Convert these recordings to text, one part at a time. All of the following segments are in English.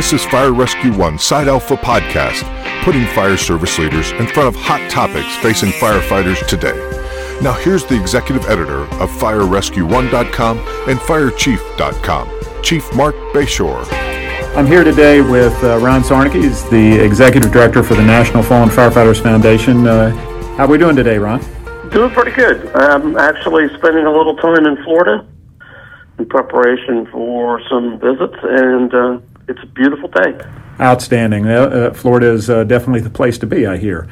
This is Fire Rescue One Side Alpha Podcast, putting fire service leaders in front of hot topics facing firefighters today. Now, here's the executive editor of FireRescue1.com and FireChief.com, Chief Marc Bashoor. I'm here today with uh, Ron Siarnicki. He's the executive director for the National Fallen Firefighters Foundation. Uh, how are we doing today, Ron? Doing pretty good. I'm actually spending a little time in Florida in preparation for some visits, and uh, it's a beautiful day. Outstanding. Uh, uh Florida is uh, definitely the place to be, I hear.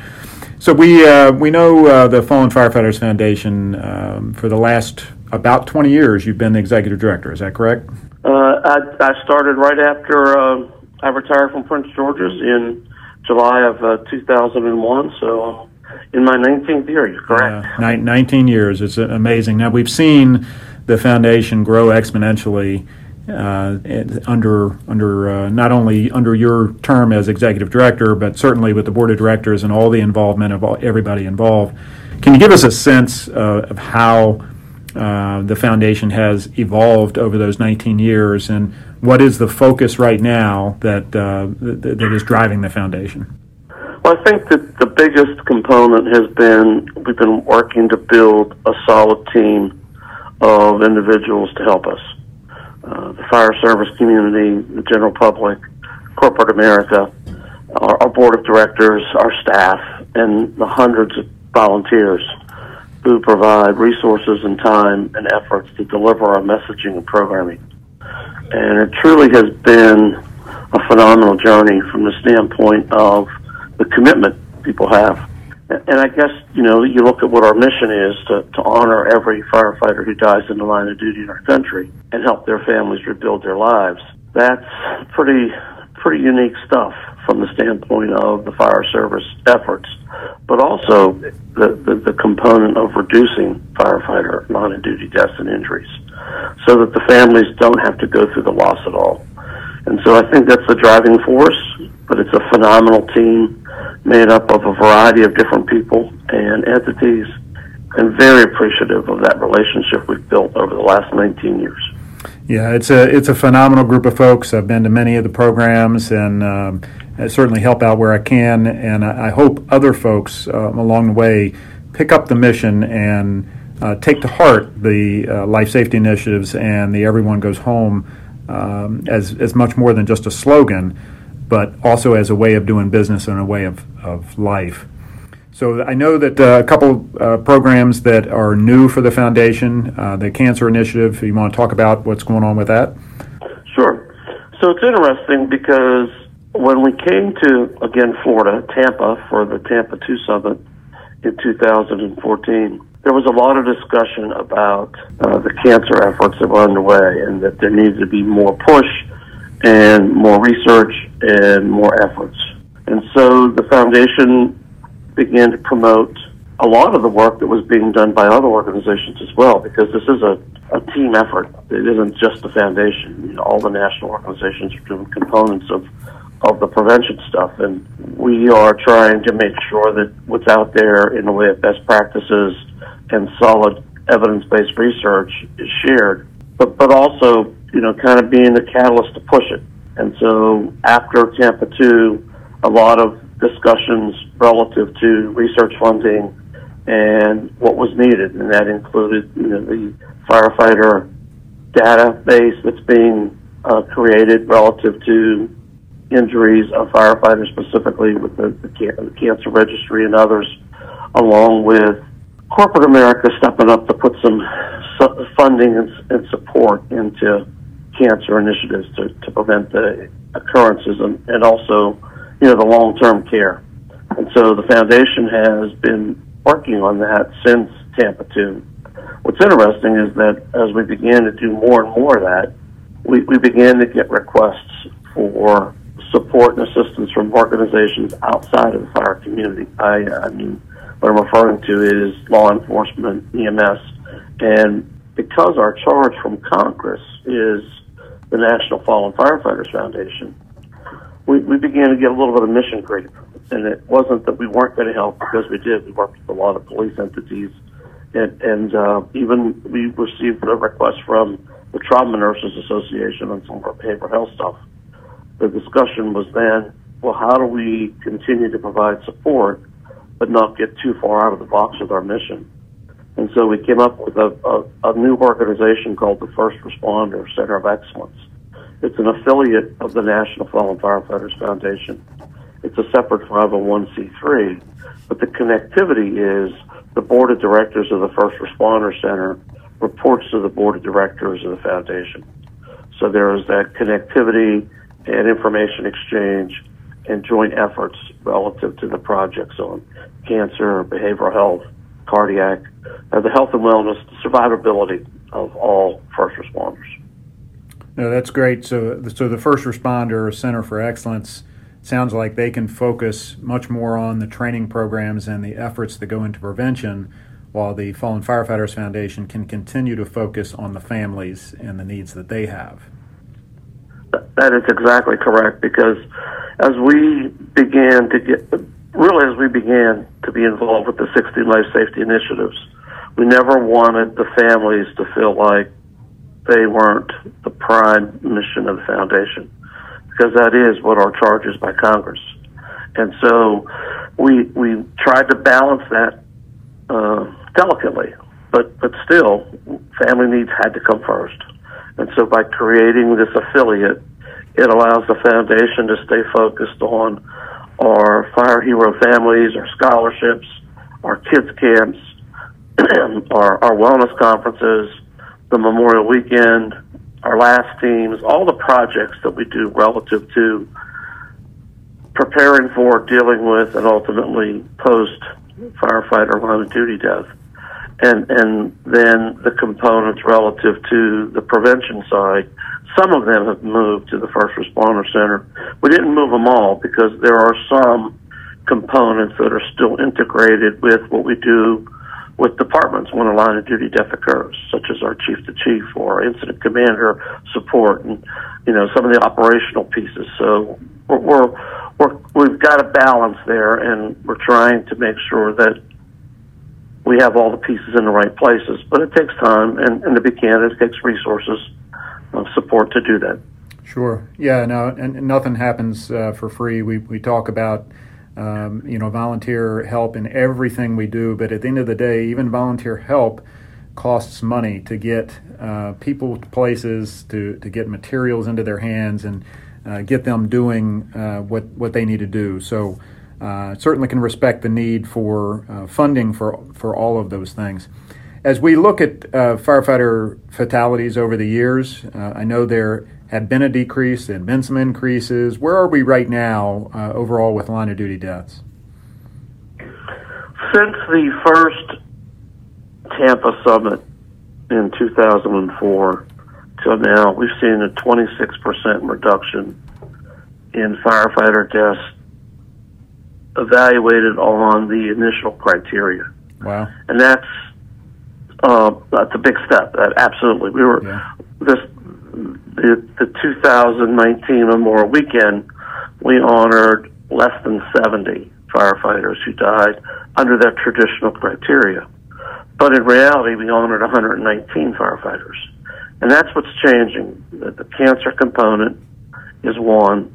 So we uh, we know uh, the Fallen Firefighters Foundation um, for the last about 20 years. You've been the executive director. Is that correct? I, I, started right after I retired from Prince George's in July of 2001. So in my 19th year, you're correct. 19 years. It's amazing. Now we've seen the foundation grow exponentially uh, under under uh, not only under your term as executive director, but certainly with the board of directors and all the involvement of all, everybody involved. Can you give us a sense uh, of how uh, the foundation has evolved over those 19 years, and what is the focus right now that uh, that, that is driving the foundation? Well, I think that the biggest component has been we've been working to build a solid team of individuals to help us. Uh, the fire service community, the general public, corporate America, our, our board of directors, our staff, and the hundreds of volunteers who provide resources and time and efforts to deliver our messaging and programming. And it truly has been a phenomenal journey from the standpoint of the commitment people have and I guess, you know, you look at what our mission is to, to honor every firefighter who dies in the line of duty in our country and help their families rebuild their lives. That's pretty, pretty unique stuff from the standpoint of the fire service efforts, but also the, the, the component of reducing firefighter line of duty deaths and injuries so that the families don't have to go through the loss at all. And so I think that's the driving force, but it's a phenomenal team made up of a variety of different people and entities, and very appreciative of that relationship we've built over the last 19 years. Yeah, it's a it's a phenomenal group of folks. I've been to many of the programs and um, certainly help out where I can, and I, I hope other folks um, along the way pick up the mission and uh, take to heart the uh, life safety initiatives and the Everyone Goes Home um, as as much more than just a slogan but also as a way of doing business and a way of, of life. So I know that uh, a couple uh, programs that are new for the foundation, uh, the Cancer Initiative. You want to talk about what's going on with that? Sure. So it's interesting because when we came to again Florida, Tampa for the Tampa Two Summit in 2014, there was a lot of discussion about uh, the cancer efforts that were underway and that there needed to be more push and more research and more efforts. And so the foundation began to promote a lot of the work that was being done by other organizations as well, because this is a, a team effort. It isn't just the foundation. You know, all the national organizations are doing components of, of the prevention stuff, and we are trying to make sure that what's out there in the way of best practices and solid evidence-based research is shared, but, but also you know, kind of being the catalyst to push it. And so after Tampa 2, a lot of discussions relative to research funding and what was needed, and that included you know, the firefighter database that's being uh, created relative to injuries of firefighters, specifically with the, the, the cancer registry and others, along with corporate America stepping up to put some funding and, and support into cancer initiatives to, to prevent the occurrences and, and also, you know, the long-term care. And so the foundation has been working on that since Tampa 2. What's interesting is that as we began to do more and more of that, we, we began to get requests for support and assistance from organizations outside of the fire community. I, I mean, what I'm referring to is law enforcement, EMS, and because our charge from Congress is the National Fallen Firefighters Foundation, we, we began to get a little bit of mission creep. And it wasn't that we weren't going to help because we did. We worked with a lot of police entities. And, and uh, even we received a request from the Trauma Nurses Association on some of our behavioral health stuff. the discussion was then, well, how do we continue to provide support but not get too far out of the box with our mission? And so we came up with a, a, a new organization called the First Responder Center of Excellence. It's an affiliate of the National Fallen Firefighters Foundation. It's a separate 501c3, but the connectivity is the board of directors of the First Responder Center reports to the board of directors of the foundation. So there is that connectivity and information exchange and joint efforts relative to the projects on cancer, behavioral health, cardiac, uh, the health and wellness, the survivability of all first responders. No, that's great. So, so the First Responder Center for Excellence sounds like they can focus much more on the training programs and the efforts that go into prevention, while the Fallen Firefighters Foundation can continue to focus on the families and the needs that they have. That is exactly correct because as we began to get, really as we began to be involved with the 60 life safety initiatives, we never wanted the families to feel like they weren't the prime mission of the foundation because that is what our charge is by Congress. And so we we tried to balance that uh, delicately, but but still, family needs had to come first. And so by creating this affiliate, it allows the foundation to stay focused on our fire hero families, our scholarships, our kids camps, our our wellness conferences, the Memorial Weekend, our last teams, all the projects that we do relative to preparing for, dealing with, and ultimately post firefighter line of duty death. And, and then the components relative to the prevention side. Some of them have moved to the First Responder Center. We didn't move them all because there are some components that are still integrated with what we do with departments when a line of duty death occurs, such as our chief to chief or incident commander support, and you know some of the operational pieces. So we're, we're, we're we've got a balance there, and we're trying to make sure that we have all the pieces in the right places. But it takes time, and, and to be candid, it takes resources, uh, support to do that. Sure. Yeah. No. And, nothing happens uh, for free. We we talk about um, you know, volunteer help in everything we do. But at the end of the day, even volunteer help costs money to get uh, people places, to, to get materials into their hands, and uh, get them doing uh, what, what they need to do. So, uh, certainly can respect the need for uh, funding for, for all of those things. As we look at uh, firefighter fatalities over the years, I know there had been a decrease, there had been some increases. Where are we right now uh, overall with line of duty deaths? Since the first Tampa summit in 2004 till now, we've seen a 26% reduction in firefighter deaths evaluated on the initial criteria. Wow. And that's uh, that's a big step. That absolutely. We were yeah. this the, the 2019 Memorial Weekend, we honored less than 70 firefighters who died under that traditional criteria. But in reality, we honored 119 firefighters. And that's what's changing. The, the cancer component is one.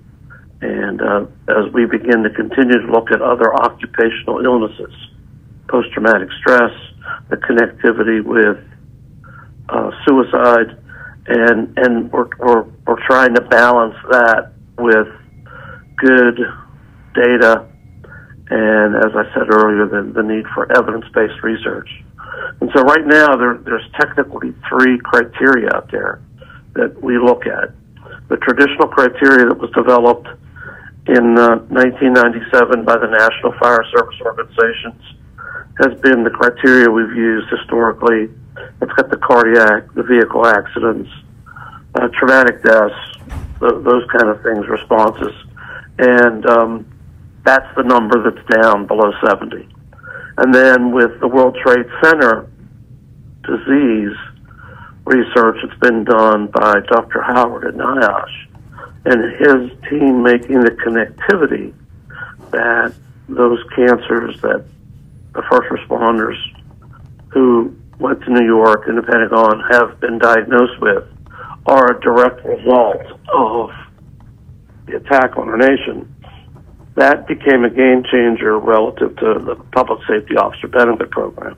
And uh, as we begin to continue to look at other occupational illnesses, post traumatic stress, the connectivity with uh, suicide, and and we're, we're we're trying to balance that with good data and as I said earlier, the, the need for evidence-based research. And so right now there, there's technically three criteria out there that we look at. The traditional criteria that was developed in uh, 1997 by the National Fire Service Organizations has been the criteria we've used historically it's got the cardiac, the vehicle accidents, uh, traumatic deaths, th- those kind of things, responses. And um, that's the number that's down below 70. And then with the World Trade Center disease research that's been done by Dr. Howard at NIOSH and his team making the connectivity that those cancers that the first responders who went to New York and the Pentagon have been diagnosed with are a direct result of the attack on our nation, that became a game changer relative to the Public Safety Officer Benefit Program.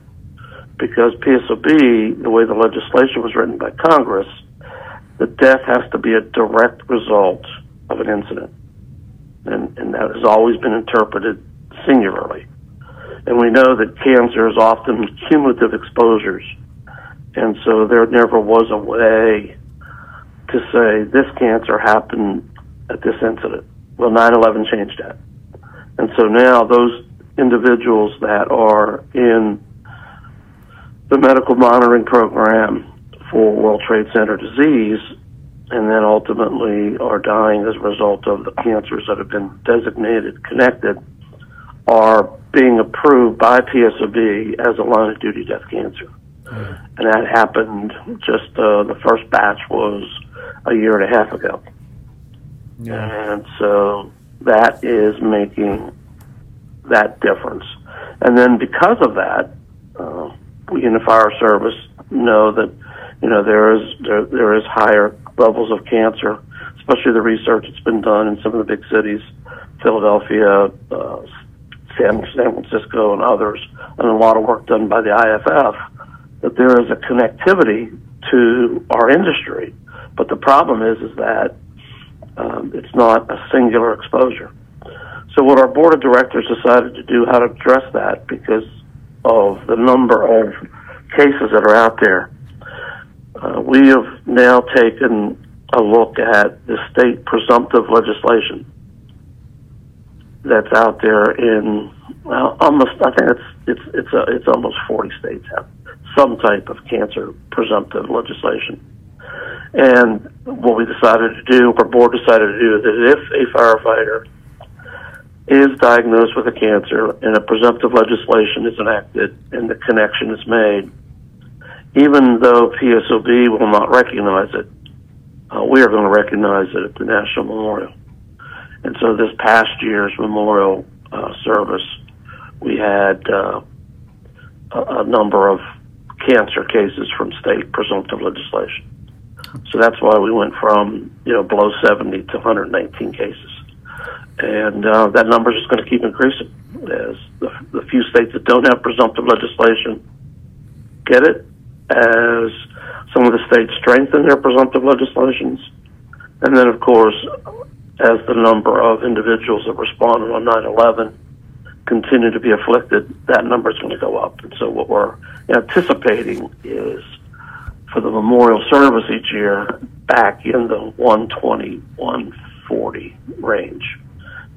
Because PSOB, the way the legislation was written by Congress, the death has to be a direct result of an incident. And, and that has always been interpreted singularly. And we know that cancer is often cumulative exposures. And so there never was a way to say this cancer happened at this incident. Well, 9-11 changed that. And so now those individuals that are in the medical monitoring program for World Trade Center disease and then ultimately are dying as a result of the cancers that have been designated connected are being approved by PSOB as a line of duty death cancer. Mm. And that happened just, uh, the first batch was a year and a half ago. Yeah. And so that is making that difference. And then because of that, uh, we in the fire service know that you know there is there, there is higher levels of cancer, especially the research that's been done in some of the big cities, Philadelphia, uh, San, San Francisco, and others, and a lot of work done by the IFF, That there is a connectivity to our industry, but the problem is is that um, it's not a singular exposure. So what our board of directors decided to do, how to address that, because of the number of cases that are out there, uh, we have now taken a look at the state presumptive legislation that's out there in well, almost. I think it's it's it's a, it's almost forty states have some type of cancer presumptive legislation. And what we decided to do, our board decided to do, is that if a firefighter is diagnosed with a cancer and a presumptive legislation is enacted and the connection is made, even though PSOB will not recognize it, uh, we are going to recognize it at the National Memorial. And so this past year's memorial uh, service, we had uh, a, number of cancer cases from state presumptive legislation. So that's why we went from, you know, below 70 to 119 cases. And uh, that number is just going to keep increasing. As the, the few states that don't have presumptive legislation get it, as some of the states strengthen their presumptive legislations, and then of course, as the number of individuals that responded on 9/11 continue to be afflicted, that number is going to go up. And so, what we're anticipating is for the memorial service each year back in the 120, 140 range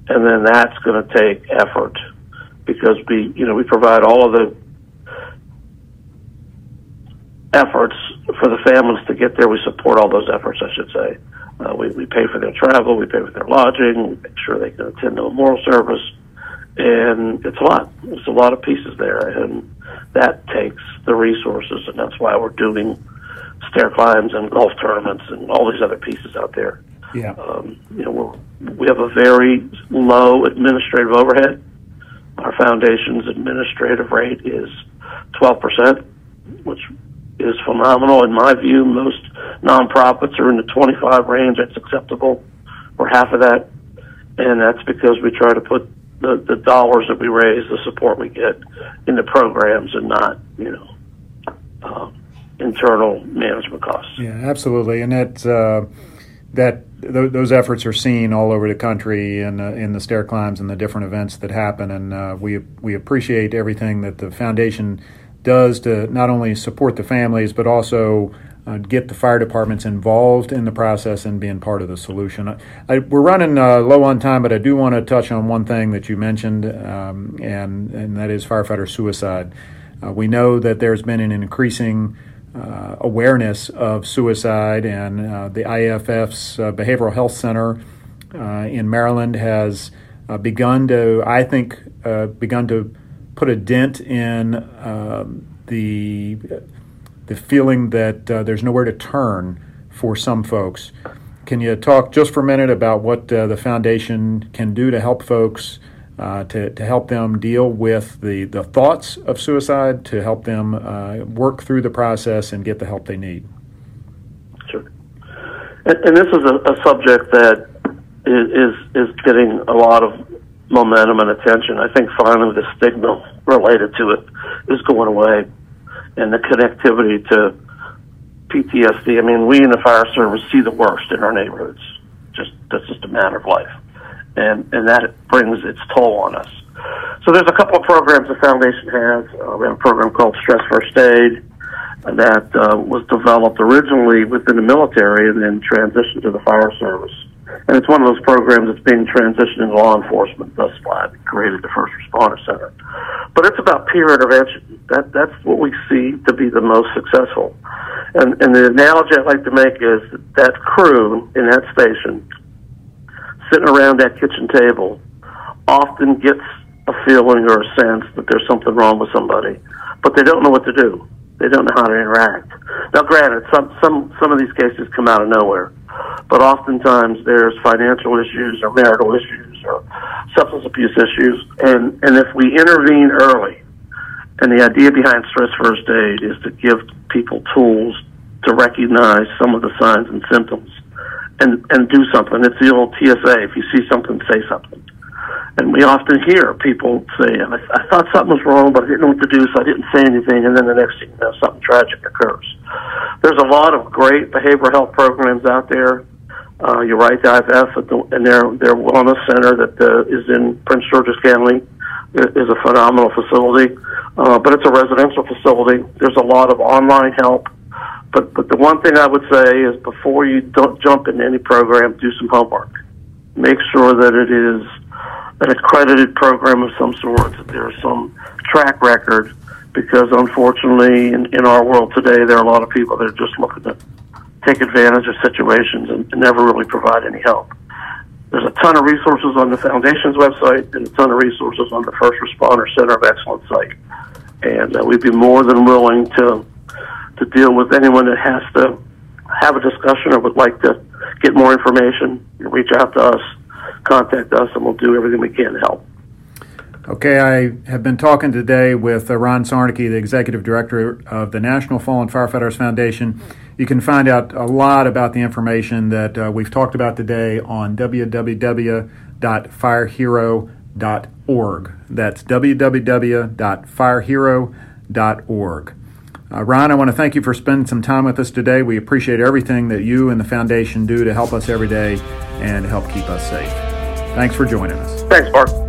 and then that's going to take effort because we, you know, we provide all of the efforts for the families to get there. We support all those efforts, I should say. Uh, we, we pay for their travel, we pay for their lodging, we make sure they can attend the memorial service, and it's a lot. It's a lot of pieces there, and that takes the resources, and that's why we're doing stair climbs and golf tournaments and all these other pieces out there. Yeah. Um, you know, we're, we have a very low administrative overhead. Our foundation's administrative rate is 12%, which is phenomenal in my view. Most nonprofits are in the 25 range. That's acceptable. We're half of that. And that's because we try to put the, the dollars that we raise, the support we get into programs and not, you know, uh, internal management costs. Yeah, absolutely. And that, uh, that th- those efforts are seen all over the country in uh, in the stair climbs and the different events that happen, and uh, we we appreciate everything that the foundation does to not only support the families but also uh, get the fire departments involved in the process and being part of the solution. I, I, we're running uh, low on time, but I do want to touch on one thing that you mentioned, um, and and that is firefighter suicide. Uh, we know that there's been an increasing uh, awareness of suicide, and uh, the IFF's uh, Behavioral Health Center in Maryland has begun to, I think, begun to put a dent in um, the the feeling that there's nowhere to turn for some folks. Can you talk just for a minute about what the foundation can do to help folks? uh, to, to help them deal with the, the thoughts of suicide, to help them uh, work through the process and get the help they need. Sure. And, and this is a, a, subject that is is getting a lot of momentum and attention. I think finally the stigma related to it is going away, and the connectivity to PTSD. I mean, we in the fire service see the worst in our neighborhoods. Just that's just a matter of life, and and that brings its toll on us. So there's a couple of programs the foundation has. Uh, we have a program called Stress First Aid that uh, was developed originally within the military and then transitioned to the fire service. And it's one of those programs that's being transitioned into law enforcement. Thus why we created the First Responder Center. But it's about peer intervention. That that's what we see to be the most successful. And and the analogy I'd like to make is that crew in that station sitting around that kitchen table often gets a feeling or a sense that there's something wrong with somebody, but they don't know what to do. They don't know how to interact. Now, granted, some some some of these cases come out of nowhere, but oftentimes there's financial issues or marital issues or substance abuse issues, and and if we intervene early, and the idea behind stress first aid is to give people tools to recognize some of the signs and symptoms, and and do something. It's the old TSA: if you see something, say something. And we often hear people say, I, I thought something was wrong, but I didn't know what to do, so I didn't say anything. And then the next thing you know, something tragic occurs. There's a lot of great behavioral health programs out there. Uh, you're right, the IFF and their their wellness center that uh, is in Prince George's County is a phenomenal facility, uh, but it's a residential facility. There's a lot of online help, but but the one thing I would say is before you don't jump into any program, do some homework. Make sure that it is an accredited program of some sort, that there's some track record, because unfortunately, in, in our world today, there are a lot of people that are just looking to take advantage of situations and, and never really provide any help. There's a ton of resources on the foundation's website and a ton of resources on the First Responder Center of Excellence site. And uh, we'd be more than willing to to deal with anyone that has to have a discussion or would like to get more information. You reach out to us contact us and we'll do everything we can to help. Okay, I have been talking today with uh, Ron Siarnicki, the Executive Director of the National Fallen Firefighters Foundation. You can find out a lot about the information that uh, we've talked about today on www.firehero.org. That's www.firehero.org. Uh, Ron, I want to thank you for spending some time with us today. We appreciate everything that you and the foundation do to help us every day and help keep us safe. Thanks for joining us. Thanks, Marc.